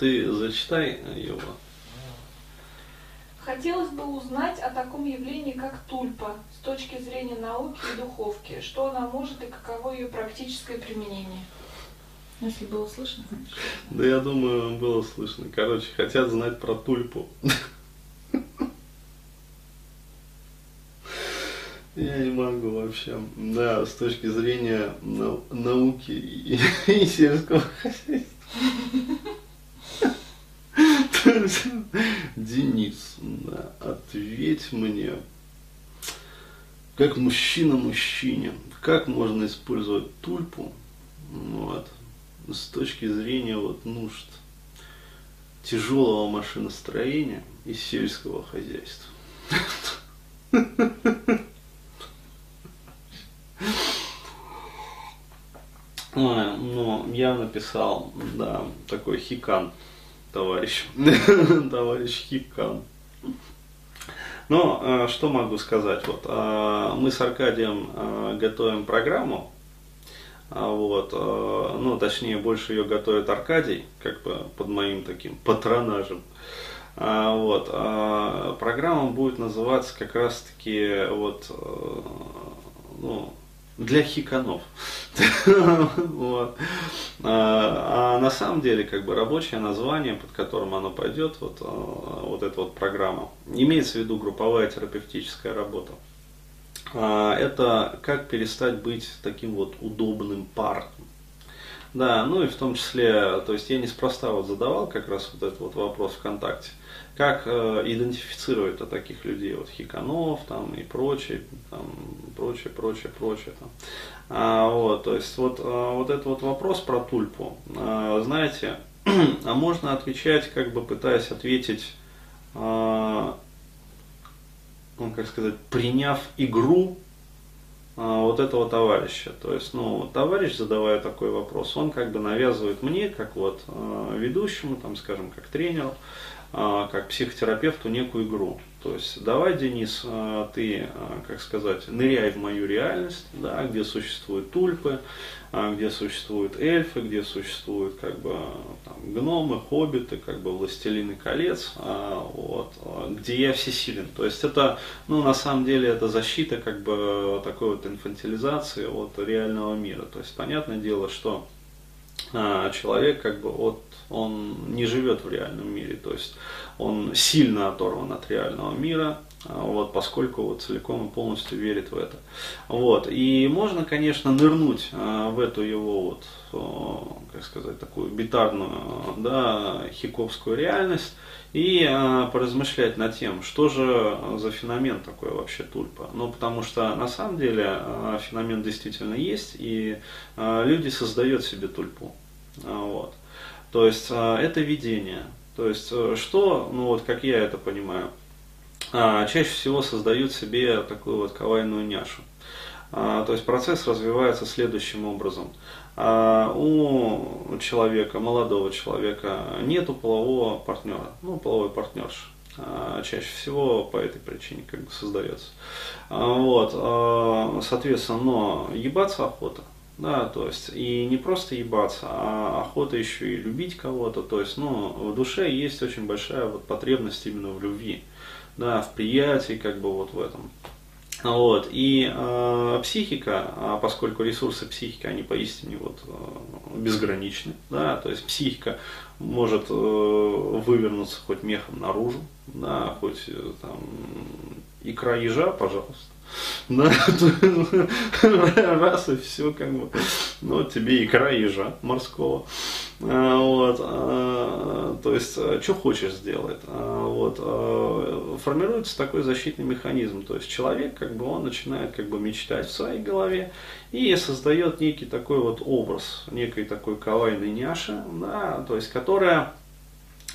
Ты зачитай его. Хотелось бы узнать о таком явлении, как тульпа, с точки зрения науки и духовки. Что она может и каково ее практическое применение? Если было слышно, конечно. Да я думаю, было слышно. Короче, хотят знать про тульпу. Я не могу вообще. Да, с точки зрения нау- науки и, и сельского хозяйства. Денис, да, ответь мне, как мужчина мужчине, как можно использовать тульпу вот, с точки зрения вот, нужд тяжелого машиностроения и сельского хозяйства. Ой, Ну, я написал, да, такой хикан, товарищ, товарищ хикан. Но э, что могу сказать? Вот, э, мы с Аркадием э, готовим программу, а вот, ну, точнее, больше ее готовит Аркадий, как бы под моим таким патронажем. А, вот, программа будет называться как раз-таки вот, ну, для хиканов. вот. а, а на самом деле, как бы рабочее название, под которым оно пойдет, вот, а, вот эта вот программа, имеется в виду групповая терапевтическая работа. А, это как перестать быть таким вот удобным парнем. Да, ну и в том числе, то есть я неспроста вот задавал как раз вот этот вот вопрос ВКонтакте, как э, идентифицировать таких людей, вот хиканов там и прочее, там, прочее, прочее, прочее. Там. А, вот, то есть вот, а, вот этот вот вопрос про тульпу, а, знаете, а можно отвечать, как бы пытаясь ответить, а, ну, как сказать, приняв игру а, вот этого товарища. То есть, ну, товарищ, задавая такой вопрос, он как бы навязывает мне, как вот а, ведущему, там, скажем, как тренеру, как психотерапевту некую игру. То есть, давай, Денис, а, ты, а, как сказать, ныряй в мою реальность, да, где существуют тульпы, а, где существуют эльфы, где существуют как бы там, гномы, хоббиты, как бы властелины колец, а, вот, а, где я всесилен. То есть это, ну, на самом деле, это защита как бы такой вот инфантилизации от реального мира. То есть понятное дело, что а, человек как бы от он не живет в реальном мире, то есть он сильно оторван от реального мира, а, вот, поскольку вот целиком и полностью верит в это. Вот. И можно, конечно, нырнуть а, в эту его вот, как сказать, такую битарную, да, хиковскую реальность и а, поразмышлять над тем, что же за феномен такой вообще тульпа. Ну, потому что на самом деле а, феномен действительно есть, и а, люди создают себе тульпу. А, вот. То есть а, это видение. То есть э, что, ну вот как я это понимаю, а, чаще всего создают себе такую вот кавайную няшу. А, то есть процесс развивается следующим образом. У человека, молодого человека, нету полового партнера, ну, половой партнерши. Чаще всего по этой причине как бы создается. Вот, соответственно, но ебаться охота. Да, то есть и не просто ебаться, а охота еще и любить кого-то. То есть, ну, в душе есть очень большая вот потребность именно в любви, да, в приятии, как бы вот в этом. Вот. И э, психика, а поскольку ресурсы психики, они поистине вот, э, безграничны, да, то есть психика может э, вывернуться хоть мехом наружу, да, хоть э, там икра ежа, пожалуйста, да, раз и все, как бы, ну, тебе икра ежа морского, а, вот, а, то есть, а, что хочешь сделать, вот, формируется такой защитный механизм, то есть, человек, как бы, он начинает, как бы, мечтать в своей голове и создает некий такой вот образ, некой такой кавайной няши, да, то есть, которая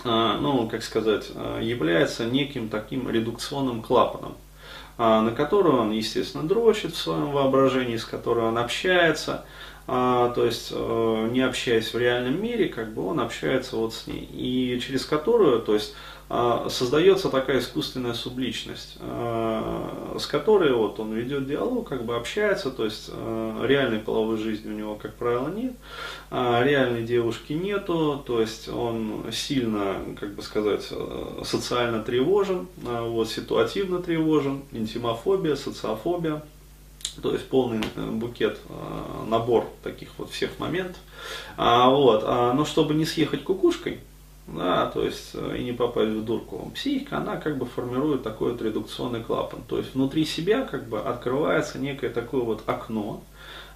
ну, как сказать, является неким таким редукционным клапаном. А, на которую он, естественно, дрочит в своем воображении, с которой он общается, а, то есть э, не общаясь в реальном мире, как бы он общается вот с ней, и через которую, то есть а, создается такая искусственная субличность, а, с которой вот он ведет диалог, как бы общается, то есть а, реальной половой жизни у него, как правило, нет, реальной девушки нету, то есть он сильно, как бы сказать, социально тревожен, вот, ситуативно тревожен, интимофобия, социофобия, то есть полный э, букет, набор таких вот всех моментов. Вот. Но чтобы не съехать кукушкой, да, то есть э, и не попасть в дурку. Психика, она как бы формирует такой вот редукционный клапан, то есть внутри себя как бы открывается некое такое вот окно,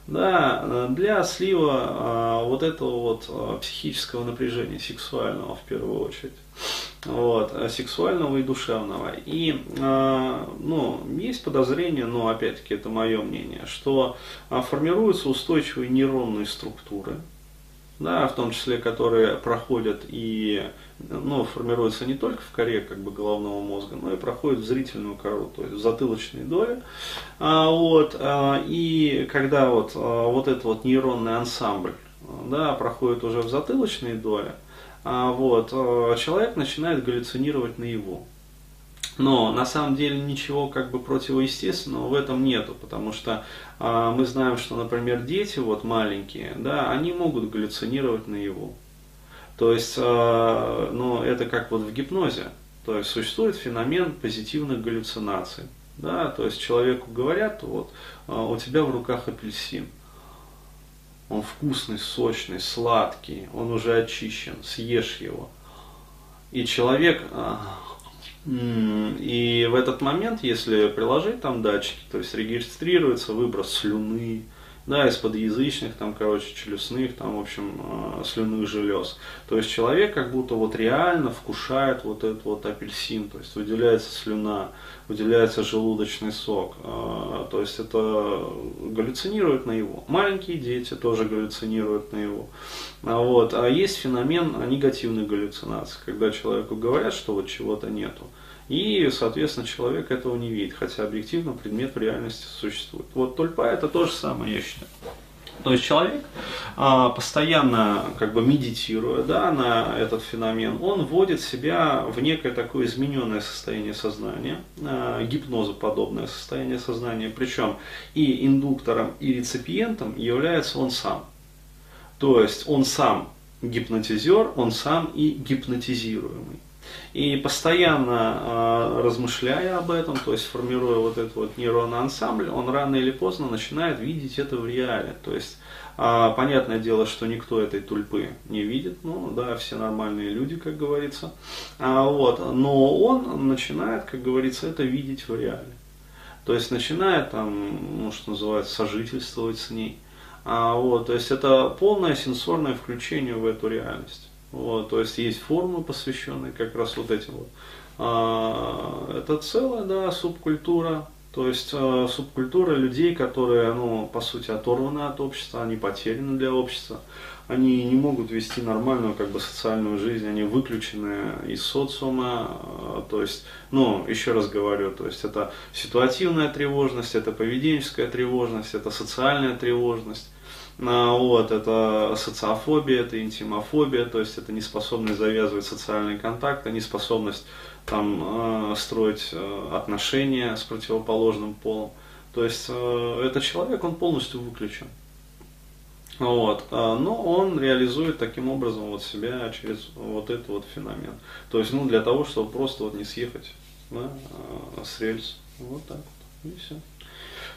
да, э, для слива а, вот этого вот а, психического напряжения, сексуального в первую очередь, вот, сексуального и душевного. И, а, ну, есть подозрение, но опять-таки это мое мнение, что а, формируются устойчивые нейронные структуры, да, в том числе, которые проходят и ну, формируются не только в коре как бы, головного мозга, но и проходят в зрительную кору, то есть в затылочные доли. А, вот, а, и когда вот, а, вот этот вот нейронный ансамбль да, проходит уже в затылочные доли, а, вот, а, человек начинает галлюцинировать наяву. Но на самом деле ничего как бы противоестественного в этом нету, потому что э, мы знаем, что, например, дети вот маленькие, да, они могут галлюцинировать на его. То есть, э, ну, это как вот в гипнозе. То есть существует феномен позитивных галлюцинаций. Да, то есть человеку говорят, вот, у тебя в руках апельсин. Он вкусный, сочный, сладкий, он уже очищен, съешь его. И человек, и в этот момент, если приложить там датчики, то есть регистрируется выброс слюны, да, из подъязычных, там, короче, челюстных, там, в общем, э, слюнных желез. То есть человек как будто вот реально вкушает вот этот вот апельсин, то есть выделяется слюна, выделяется желудочный сок, э, то есть это галлюцинирует на его. Маленькие дети тоже галлюцинируют на его. А вот. А есть феномен негативной галлюцинации, когда человеку говорят, что вот чего-то нету. И, соответственно, человек этого не видит, хотя объективно предмет в реальности существует. Вот тульпа это то же самое, я считаю. То есть человек, а, постоянно как бы медитируя да, на этот феномен, он вводит себя в некое такое измененное состояние сознания, а, гипнозоподобное состояние сознания, причем и индуктором, и реципиентом является он сам. То есть он сам гипнотизер, он сам и гипнотизируемый. И постоянно э, размышляя об этом, то есть формируя вот этот вот нейронный ансамбль, он рано или поздно начинает видеть это в реале. То есть э, понятное дело, что никто этой тульпы не видит, ну да, все нормальные люди, как говорится. А, вот, но он начинает, как говорится, это видеть в реале. То есть начинает там, ну, что называется, сожительствовать с ней. А, вот, то есть это полное сенсорное включение в эту реальность. Вот, то есть есть формы, посвященные как раз вот этим вот. А, это целая, да, субкультура, то есть э, субкультура людей, которые, ну, по сути, оторваны от общества, они потеряны для общества, они не могут вести нормальную, как бы, социальную жизнь, они выключены из социума, э, то есть, ну, еще раз говорю, то есть это ситуативная тревожность, это поведенческая тревожность, это социальная тревожность, а, вот, это социофобия, это интимофобия, то есть это неспособность завязывать социальные контакты, неспособность там, э, строить э, отношения с противоположным полом. То есть э, этот человек, он полностью выключен. Вот. Но он реализует таким образом вот себя через вот этот вот феномен. То есть, ну, для того, чтобы просто вот не съехать да, с рельс. Вот так вот. И все.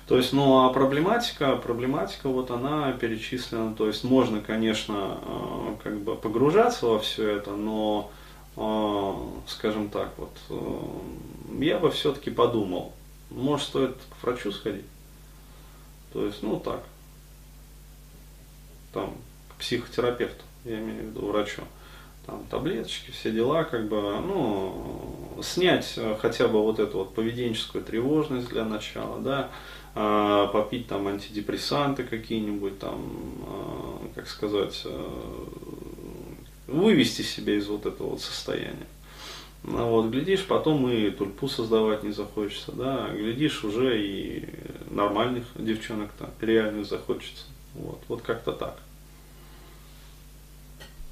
То есть, ну а проблематика, проблематика вот она перечислена, то есть можно, конечно, э, как бы погружаться во все это, но, э, скажем так, вот, э, я бы все-таки подумал, может стоит к врачу сходить. То есть, ну так, там, к психотерапевту, я имею в виду врачу. Там таблеточки, все дела, как бы, ну, снять хотя бы вот эту вот поведенческую тревожность для начала, да, попить там антидепрессанты какие-нибудь, там, а, как сказать, а, вывести себя из вот этого вот состояния. Ну, вот, глядишь, потом и тульпу создавать не захочется, да, глядишь, уже и нормальных девчонок-то реальных захочется. Вот, вот как-то так.